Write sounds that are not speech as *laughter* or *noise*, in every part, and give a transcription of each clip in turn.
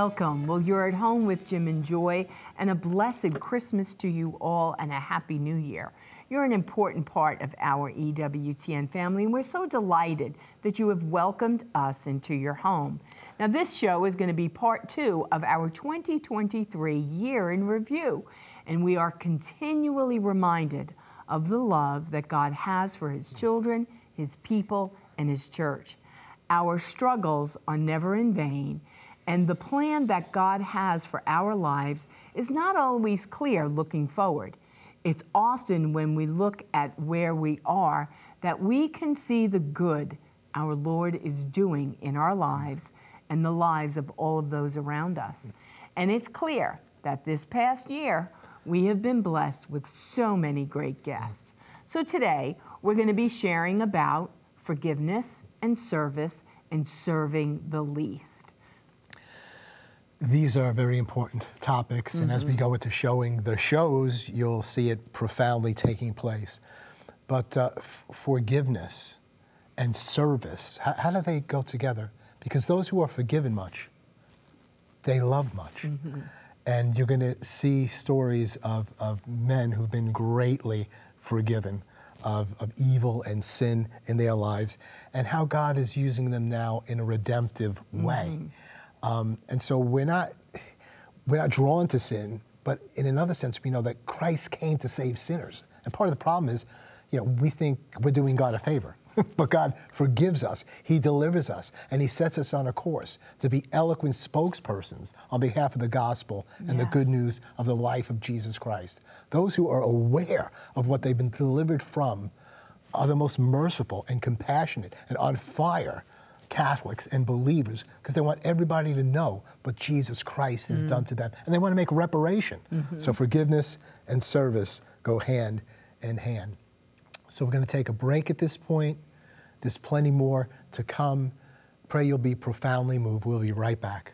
Welcome. Well, you're at home with Jim and Joy, and a blessed Christmas to you all and a happy new year. You're an important part of our EWTN family, and we're so delighted that you have welcomed us into your home. Now, this show is going to be part two of our 2023 year in review, and we are continually reminded of the love that God has for His children, His people, and His church. Our struggles are never in vain, and the plan that God has for our lives is not always clear looking forward. It's often when we look at where we are that we can see the good our Lord is doing in our lives and the lives of all of those around us. And it's clear that this past year, we have been blessed with so many great guests. So today, we're going to be sharing about forgiveness and service and serving the least. These are very important topics, and as we Mm-hmm. go into showing the shows, you'll see it profoundly taking place. But uh, f- forgiveness and service, how, how do they go together? Because those who are forgiven much, they love much. Mm-hmm. And you're going to see stories of, of men who've been greatly forgiven of, of evil and sin in their lives, and how God is using them now in a redemptive way. Um, and so we're not, we're not drawn to sin, but in another sense, we know that Christ came to save sinners. And part of the problem is, you know, we think we're doing God a favor, *laughs* but God forgives us. He delivers us, and He sets us on a course to be eloquent spokespersons on behalf of the gospel and the good news of the life of Jesus Christ. Those who are aware of what they've been delivered from are the most merciful and compassionate and on fire Catholics and believers because they want everybody to know what Jesus Christ has done mm. to them. And they want to make reparation. Mm-hmm. So forgiveness and service go hand in hand. So we're going to take a break at this point. There's plenty more to come. Pray you'll be profoundly moved. We'll be right back.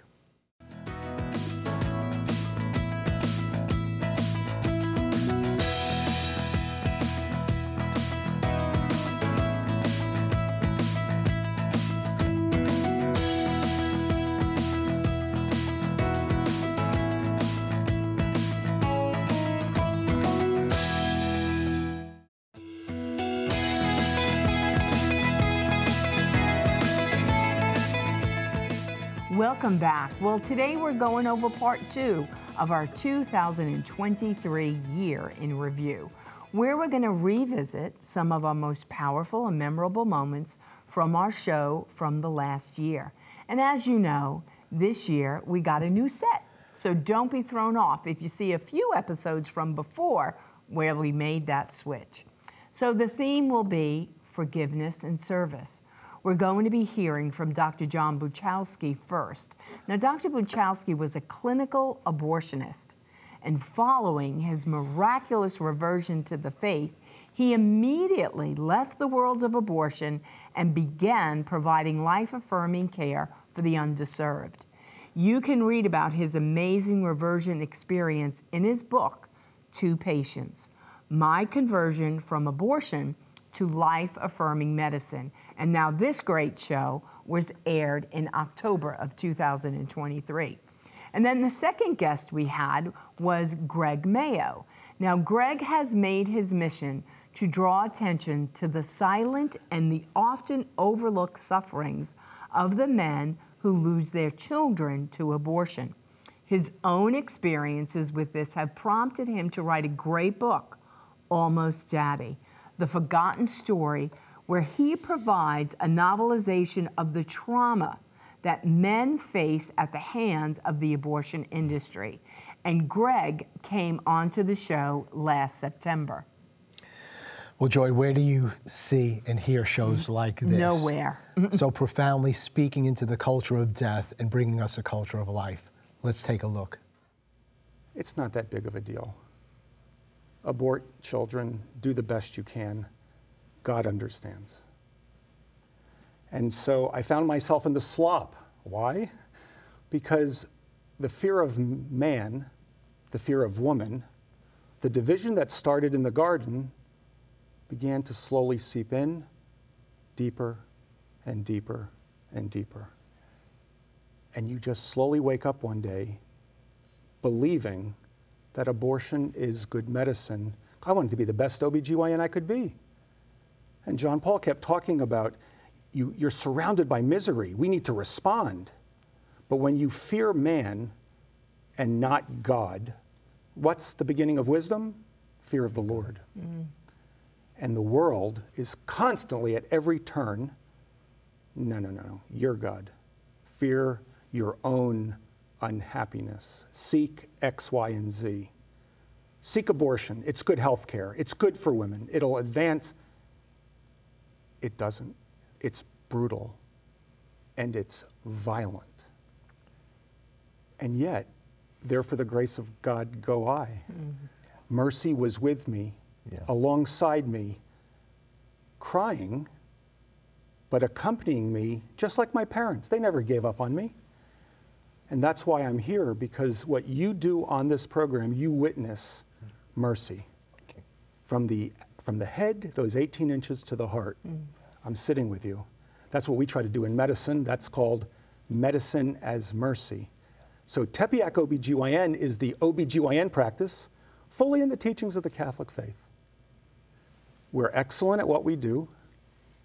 Welcome back. Well, today we're going over part two of our 2023 year in review, where we're going to revisit some of our most powerful and memorable moments from our show from the last year. And as you know, this year we got a new set. So don't be thrown off if you see a few episodes from before where we made that switch. So the theme will be forgiveness and service. We're going to be hearing from Dr. John Bruchalski first. Now, Dr. Bruchalski was a clinical abortionist, and following his miraculous reversion to the faith, he immediately left the world of abortion and began providing life affirming care for the underserved. You can read about his amazing reversion experience in his book, Two Patients My Conversion from Abortion to Life Affirming Medicine. And now this great show was aired in October of 2023. And then the second guest we had was Greg Mayo. Now, Greg has made his mission to draw attention to the silent and the often overlooked sufferings of the men who lose their children to abortion. His own experiences with this have prompted him to write a great book, Almost Daddy, the forgotten story where he provides a novelization of the trauma that men face at the hands of the abortion industry. And Greg came onto the show last September. Well, Joy, where do you see and hear shows like this? Nowhere. *laughs* so profoundly speaking into the culture of death and bringing us a culture of life. Let's take a look. It's not that big of a deal. Abort children, do the best you can. God understands. And so I found myself in the slop. Why? Because the fear of man, the fear of woman, the division that started in the garden began to slowly seep in deeper and deeper and deeper. and you just slowly wake up one day believing that abortion is good medicine. I wanted to be the best OBGYN I could be. And John Paul kept talking about you, you're surrounded by misery. We need to respond. But when you fear man and not God, what's the beginning of wisdom? Fear of the Lord. Mm. And the world is constantly at every turn no, no, no, no. You're God. Fear your own unhappiness. Seek X, Y, and Z. Seek abortion. It's good health care. It's good for women. It'll advance. It doesn't. It's brutal and it's violent. And yet, there for the grace of God go I. Mm-hmm. Mercy was with me, yeah. alongside me, crying, but accompanying me, just like my parents. They never gave up on me. And that's why I'm here, because what you do on this program, you witness mercy. Okay. From, the, from the head, those 18 inches to the heart. Mm. I'm sitting with you. That's what we try to do in medicine. That's called medicine as mercy. So Tepeyac OBGYN is the OBGYN practice fully in the teachings of the Catholic faith. We're excellent at what we do.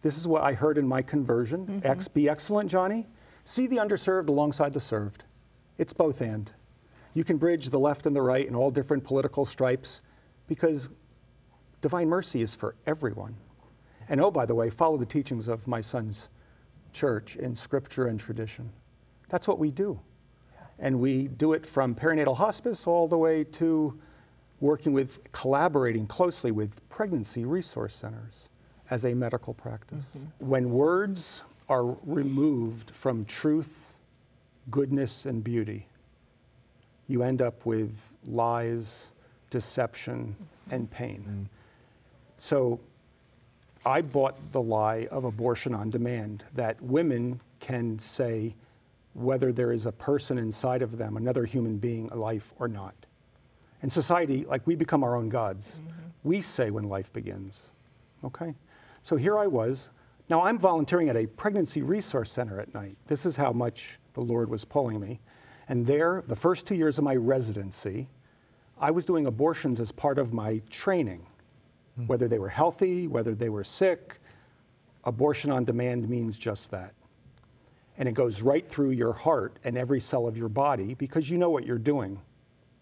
This is what I heard in my conversion. Mm-hmm. X, be excellent, Johnny. See the underserved alongside the served. It's both and. You can bridge the left and the right in all different political stripes because divine mercy is for everyone. And oh, by the way, follow the teachings of my son's church in scripture and tradition. That's what we do. And we do it from perinatal hospice all the way to working with, collaborating closely with pregnancy resource centers as a medical practice. Mm-hmm. When words are removed from truth, goodness, and beauty, you end up with lies, deception, mm-hmm. and pain. Mm-hmm. So I bought the lie of abortion on demand that women can say, whether there is a person inside of them, another human being, a life or not. In society, like we become our own gods. Mm-hmm. We say when life begins. Okay? So here I was. Now I'm volunteering at a pregnancy resource center at night. This is how much the Lord was pulling me. And there, the first two years of my residency, I was doing abortions as part of my training. Mm-hmm. Whether they were healthy, whether they were sick, abortion on demand means just that and it goes right through your heart and every cell of your body because you know what you're doing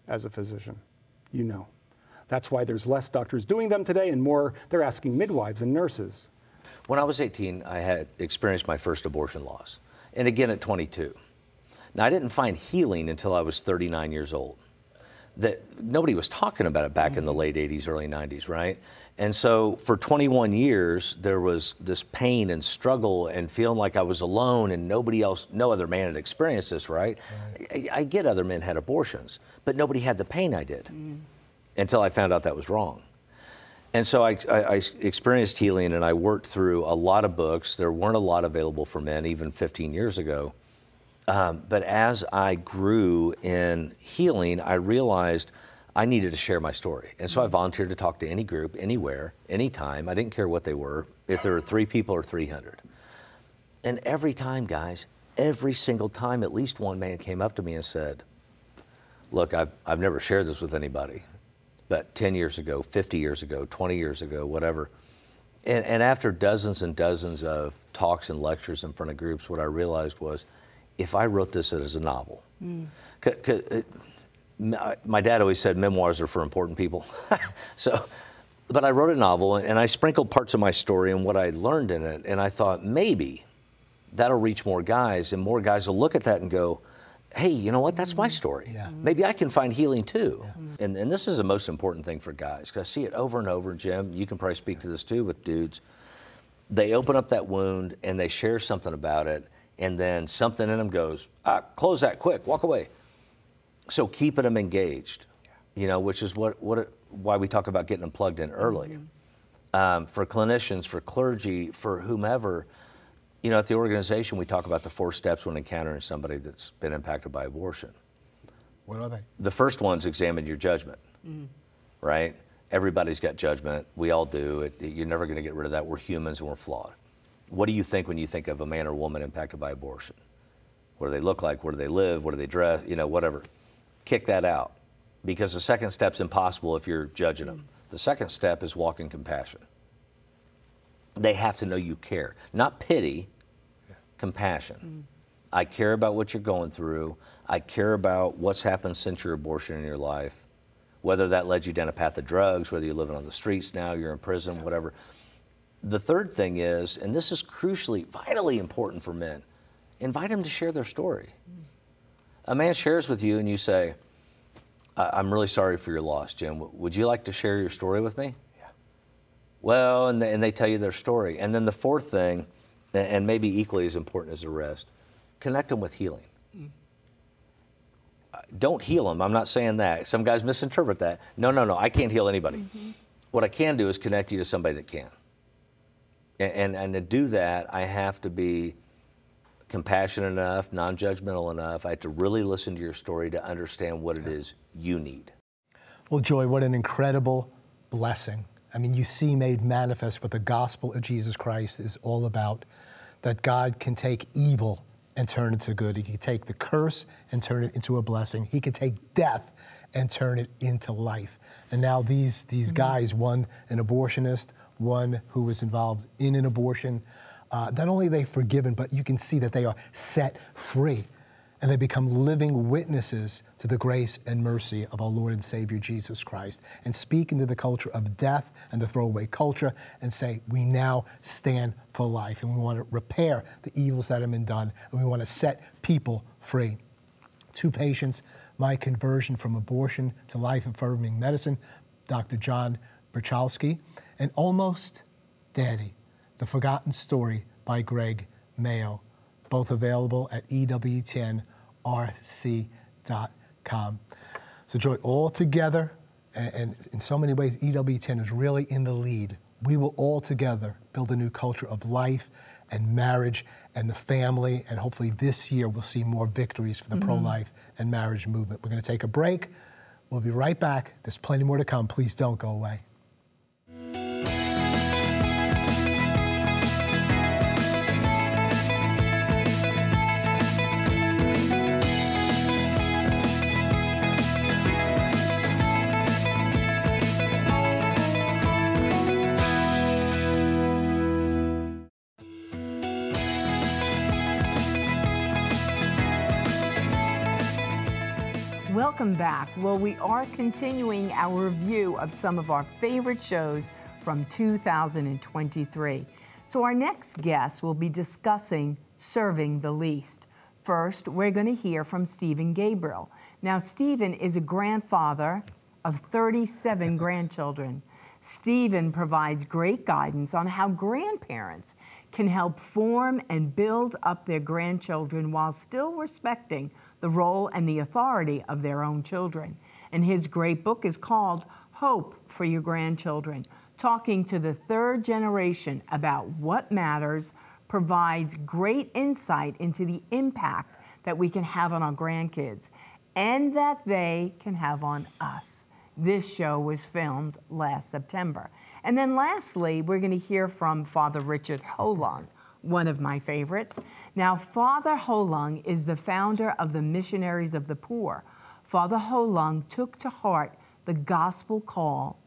as a physician. You know. That's why there's less doctors doing them today and more they're asking midwives and nurses. When I was 18, I had experienced my first abortion loss, and again at 22. Now, I didn't find healing until I was 39 years old. That nobody was talking about it back mm-hmm. in the mm-hmm. late 80s, early 90s, right? And so for 21 years, there was this pain and struggle and feeling like I was alone and nobody else, no other man had experienced this, right? right. I, I, get other men had abortions, but nobody had the pain I did mm. until I found out that was wrong. And so I, I, I, experienced healing and I worked through a lot of books. There weren't a lot available for men even 15 years ago. Um, but as I grew in healing, I realized I needed to share my story. And so I volunteered to talk to any group, anywhere, anytime. I didn't care what they were, if there were three people or 300. And every time, guys, every single time, at least one man came up to me and said, Look, I've, I've never shared this with anybody, but 10 years ago, 50 years ago, 20 years ago, whatever. And, and after dozens and dozens of talks and lectures in front of groups, what I realized was if I wrote this as a novel, mm my dad always said memoirs are for important people. *laughs* so, but I wrote a novel and I sprinkled parts of my story and what I learned in it. And I thought maybe that'll reach more guys and more guys will look at that and go, hey, you know what? That's my story. Yeah. Maybe I can find healing too. Yeah. And, and this is the most important thing for guys because I see it over and over. Jim, you can probably speak to this too with dudes. They open up that wound and they share something about it, and then something in them goes, ah, close that quick, walk away so keeping them engaged, you know, which is what, what it, why we talk about getting them plugged in early. Mm-hmm. Um, for clinicians, for clergy, for whomever, you know, at the organization, we talk about the four steps when encountering somebody that's been impacted by abortion. What are they? The first one's examine your judgment, mm-hmm. right? Everybody's got judgment. We all do. It, you're never going to get rid of that. We're humans and we're flawed. What do you think when you think of a man or woman impacted by abortion? What do they look like? Where do they live? What do they dress? You know, whatever. Kick that out. Because the second step's impossible if you're judging them. The second step is walk in compassion. They have to know you care, not pity, compassion. Mm. I care about what you're going through. I care about what's happened since your abortion in your life, whether that led you down a path of drugs, whether you're living on the streets now, you're in prison, whatever. The third thing is, and this is crucially, vitally important for men, invite them to share their story. Mm. A man shares with you and you say, I- I'm really sorry for your loss, Jim. Would you like to share your story with me? Yeah. Well, and they, and they tell you their story. And then the fourth thing, and maybe equally as important as the rest, connect them with healing. Uh, Don't heal them. I'm not saying that. Some guys misinterpret that. No, no, no. I can't heal anybody. What I can do is connect you to somebody that can. A- And, and to do that, I have to be compassionate enough, non judgmental enough. I have to really listen to your story to understand what it is you need. Well, Joy, what an incredible blessing. I mean, you see made manifest what the gospel of Jesus Christ is all about that God can take evil and turn it to good. He can take the curse and turn it into a blessing. He can take death and turn it into life. And now these, these guys, one an abortionist, one who was involved in an abortion, uh, not only are they forgiven, but you can see that they are set free and they become living witnesses to the grace and mercy of our Lord and Savior Jesus Christ and speak into the culture of death and the throwaway culture and say, we now stand for life and we want to repair the evils that have been done and we want to set people free. Two patients, my conversion from abortion to life affirming medicine, Dr. John Bruchalski, and Almost Daddy, The Forgotten Story by Greg Mayo both available at E EWTNRC.com. So, Joy, all together, and, and in so many ways, EWTN is really in the lead. We will all together build a new culture of life and marriage and the family, and hopefully this year we'll see more victories for the mm-hmm. pro life and marriage movement. We're going to take a break. We'll be right back. There's plenty more to come. Please don't go away. Welcome back. Well, we are continuing our review of some of our favorite shows from 2023. So, our next guest will be discussing serving the least. First, we're going to hear from Stephen Gabriel. Now, Stephen is a grandfather of 37 grandchildren. Stephen provides great guidance on how grandparents can help form and build up their grandchildren while still respecting the role and the authority of their own children. And his great book is called Hope for Your Grandchildren, talking to the third generation about what matters, provides great insight into the impact that we can have on our grandkids and that they can have on us. This show was filmed last September. And then lastly, we're going to hear from Father Richard Ho Lung, one of my favorites. Now, Father Ho Lung is the founder of the Missionaries of the Poor. Father Ho Lung took to heart the gospel call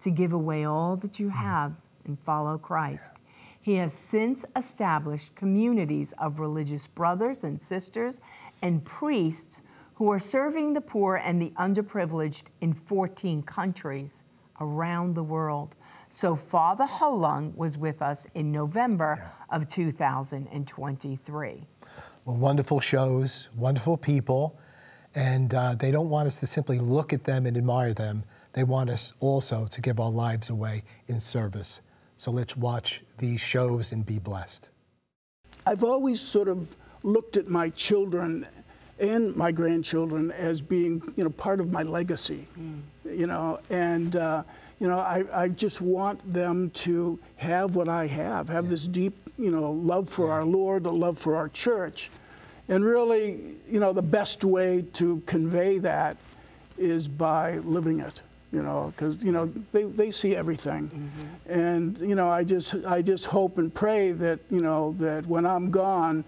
to give away all that you have and follow Christ. He has since established communities of religious brothers and sisters and priests who are serving the poor and the underprivileged in 14 countries around the world. So Father Ho Lung was with us in November of 2023. Well, wonderful shows, wonderful people, and uh, they don't want us to simply look at them and admire them. They want us also to give our lives away in service. So let's watch these shows and be blessed. I've always sort of looked at my children and my grandchildren as being, you know, part of my legacy, you know, and, uh, you know, I, I just want them to have what I have, have this deep, you know, love for our Lord, a love for our church. And really, you know, the best way to convey that is by living it, you know, because, you know, they, they see everything. And, you know, I just, I just hope and pray that, you know, that when I'm gone,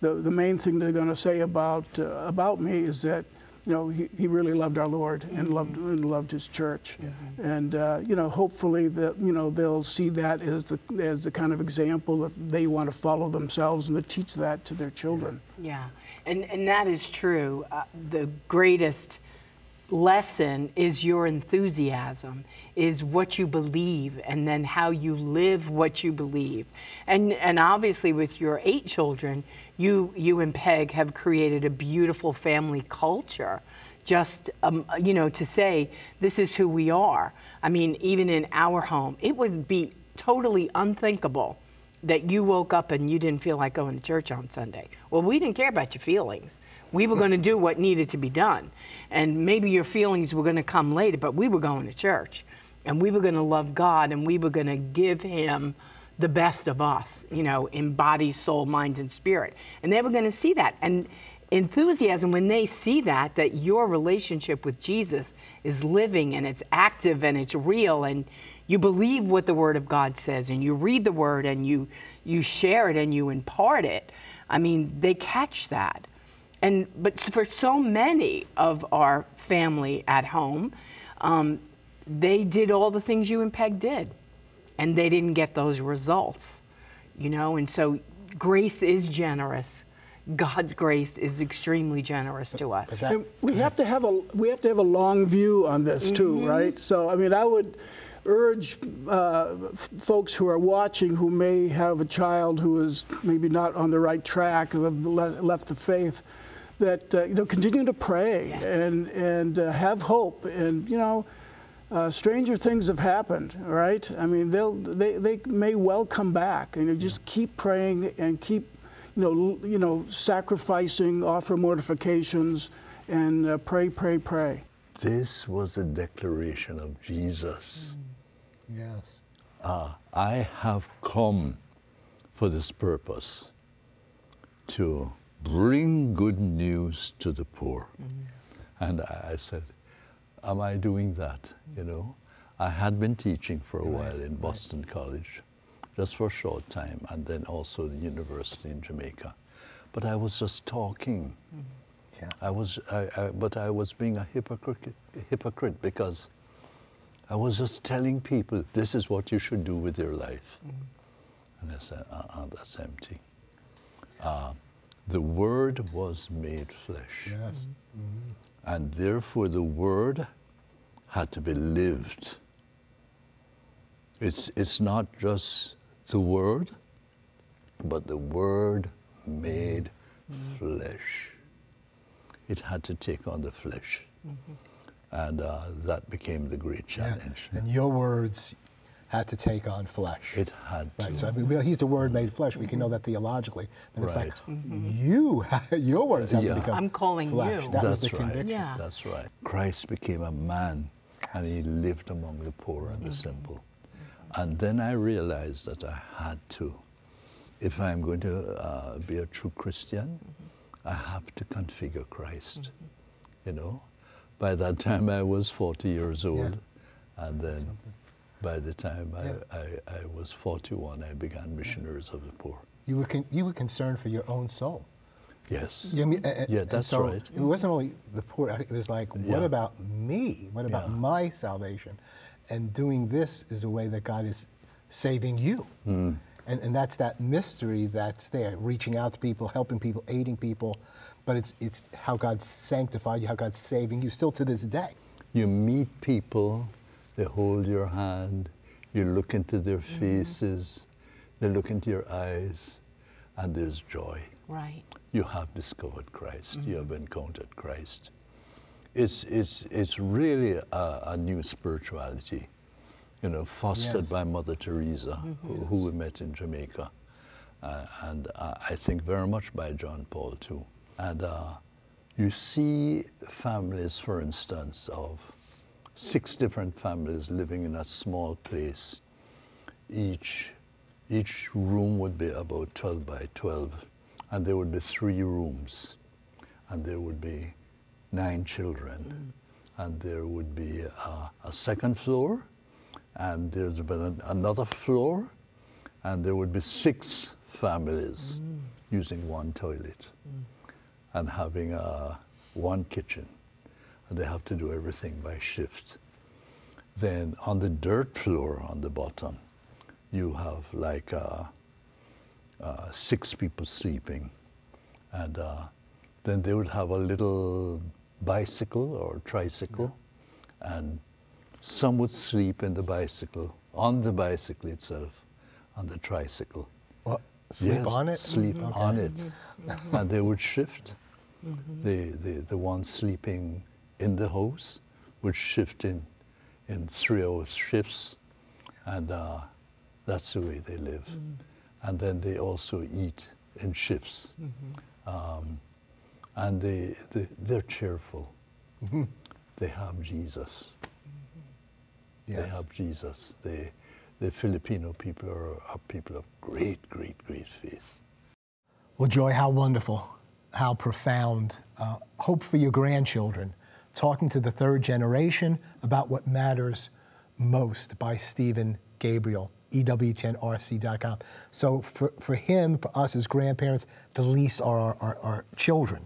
the, the main thing they're going to say about, uh, about me is that, you know, he, he really loved our Lord and loved and loved his church, and uh, you know, hopefully that you know they'll see that as the as the kind of example that they want to follow themselves and to teach that to their children. Yeah, and, and that is true. Uh, the greatest lesson is your enthusiasm, is what you believe, and then how you live what you believe. And, and obviously, with your eight children, you, you and Peg have created a beautiful family culture. Just, um, you know, to say, this is who we are. I mean, even in our home, it would be totally unthinkable that you woke up and you didn't feel like going to church on Sunday. Well, we didn't care about your feelings. We were going to do what needed to be done. And maybe your feelings were going to come later, but we were going to church. And we were going to love God and we were going to give Him the best of us, you know, in body, soul, mind, and spirit. And they were going to see that. And enthusiasm, when they see that, that your relationship with Jesus is living and it's active and it's real and you believe what the Word of God says and you read the Word and you, you share it and you impart it, I mean, they catch that. And, but for so many of our family at home, um, they did all the things you and Peg did, and they didn't get those results, you know. And so, grace is generous. God's grace is extremely generous to us. And we have to have a we have to have a long view on this too, right? So I mean, I would urge uh, folks who are watching who may have a child who is maybe not on the right track, who have le- left the faith, that uh, you know continue to pray Yes. and and uh, have hope, and you know. Uh, stranger things have happened, right? I mean, they'll they, they may well come back, and you just keep praying and keep, you know, you know, sacrificing, offer mortifications, and uh, pray, pray, pray. This was a declaration of Jesus. Yes. Ah, I have come for this purpose to bring good news to the poor. And I I said, Am I doing that? You know, I had been teaching for a while in Boston College, just for a short time, and then also the university in Jamaica. But I was just talking. Yeah. I was, I, I, but I was being a hypocrite, hypocrite because I was just telling people this is what you should do with your life. And I said, uh-uh, that's empty. Uh, the Word was made flesh. Yes. Mm-hmm. And therefore, the Word had to be lived. It's, it's not just the Word, but the Word made mm-hmm. flesh. It had to take on the flesh. Mm-hmm. And uh, that became the great Yeah. challenge. And your words had to take on flesh. It had to. Right. So I mean, we- he's the Word made flesh. We can know that theologically. And it's like Right. you, your words have Yeah. to become. I'm calling flesh. you. That was That's the right. conviction. Yeah. That's right. Christ became a man and he lived among the poor and the simple. And then I realized that I had to, if I'm going to uh, be a true Christian, I have to configure Christ. You know, by that time I was 40 years old, and then by the time Yeah. I, I, I was 41, I began Missionaries of the Poor. You were you were concerned for your own soul. Yes. You know, I mean, a- a- Yeah, that's so right. It wasn't only the poor. It was like, what Yeah. about me? What about Yeah. my salvation? And doing this is a way that God is saving you. Hmm. And, and that's that mystery that's there, reaching out to people, helping people, aiding people. But it's, it's how God sanctified you, how God's saving you still to this day. You meet people, they hold your hand, you look into their faces, they look into your eyes, and there's joy. Right. You have discovered Christ, you have encountered Christ. It's, it's, it's really a, a new spirituality, you know, fostered Yes. by Mother Teresa, who, who we met in Jamaica, uh, and uh, I think very much by John Paul II. And uh, you see families, for instance, of six different families living in a small place. Each, each room would be about 12 by 12, and there would be three rooms, and there would be nine children, mm. and there would be a, a second floor, and there's been an, another floor, and there would be six families mm. using one toilet mm. And having uh, one kitchen, and they have to do everything by shift. Then on the dirt floor on the bottom, you have like uh, uh, six people sleeping, and uh, then they would have a little bicycle or tricycle, and some would sleep in the bicycle, on the bicycle itself, on the tricycle. Well, sleep Yes, on it? Sleep mm-hmm. Okay. on it. Mm-hmm. and they would shift. Mm-hmm. The, the, the one sleeping in the house would shift in, in three hour shifts, and uh, that's the way they live. Mm. And then they also eat in shifts. Um, and they, they, they're cheerful. They have Jesus. They Yes. have Jesus. They, the Filipino people are, are people of great, great, great faith. Well, Joy, how wonderful, how profound. Uh, hope for your grandchildren. Talking to the third generation about what matters most by Stephen Gabriel, E EWTNRC.com. So for, for him, for us as grandparents, the least are our, our, our children.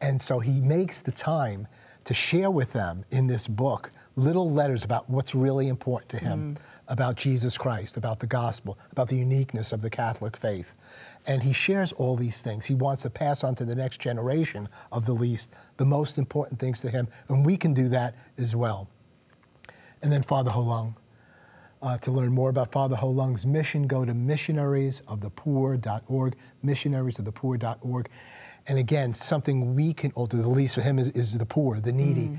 And so he makes the time to share with them in this book little letters about what's really important to him, about Jesus Christ, about the gospel, about the uniqueness of the Catholic faith. And he shares all these things. He wants to pass on to the next generation of the least the most important things to him. And we can do that as well. And then Father Ho Lung. Uh, to learn more about Father Ho Lung's mission, go to missionaries.of-the-poor.org, missionaries-of-the-poor.org. And again, something we can alter, the least for him is, is the poor, the needy, mm.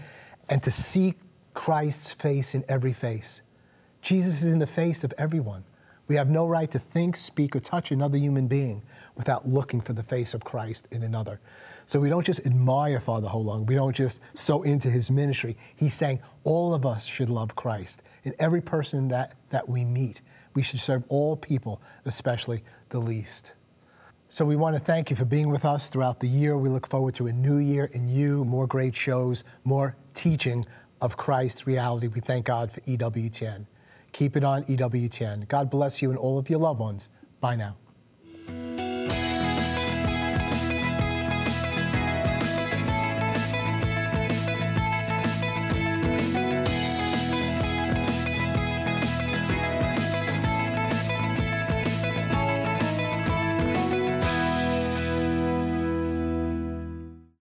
and to seek Christ's face in every face. Jesus is in the face of everyone. We have no right to think, speak, or touch another human being without looking for the face of Christ in another. So we don't just admire Father Ho Lung, we don't just so into his ministry. He's saying all of us should love Christ. In every person that, that we meet, we should serve all people, especially the least. So we want to thank you for being with us throughout the year. We look forward to a new year in you, more great shows, more teaching of Christ's reality. We thank God for EWTN. Keep it on EWTN. God bless you and all of your loved ones. Bye now.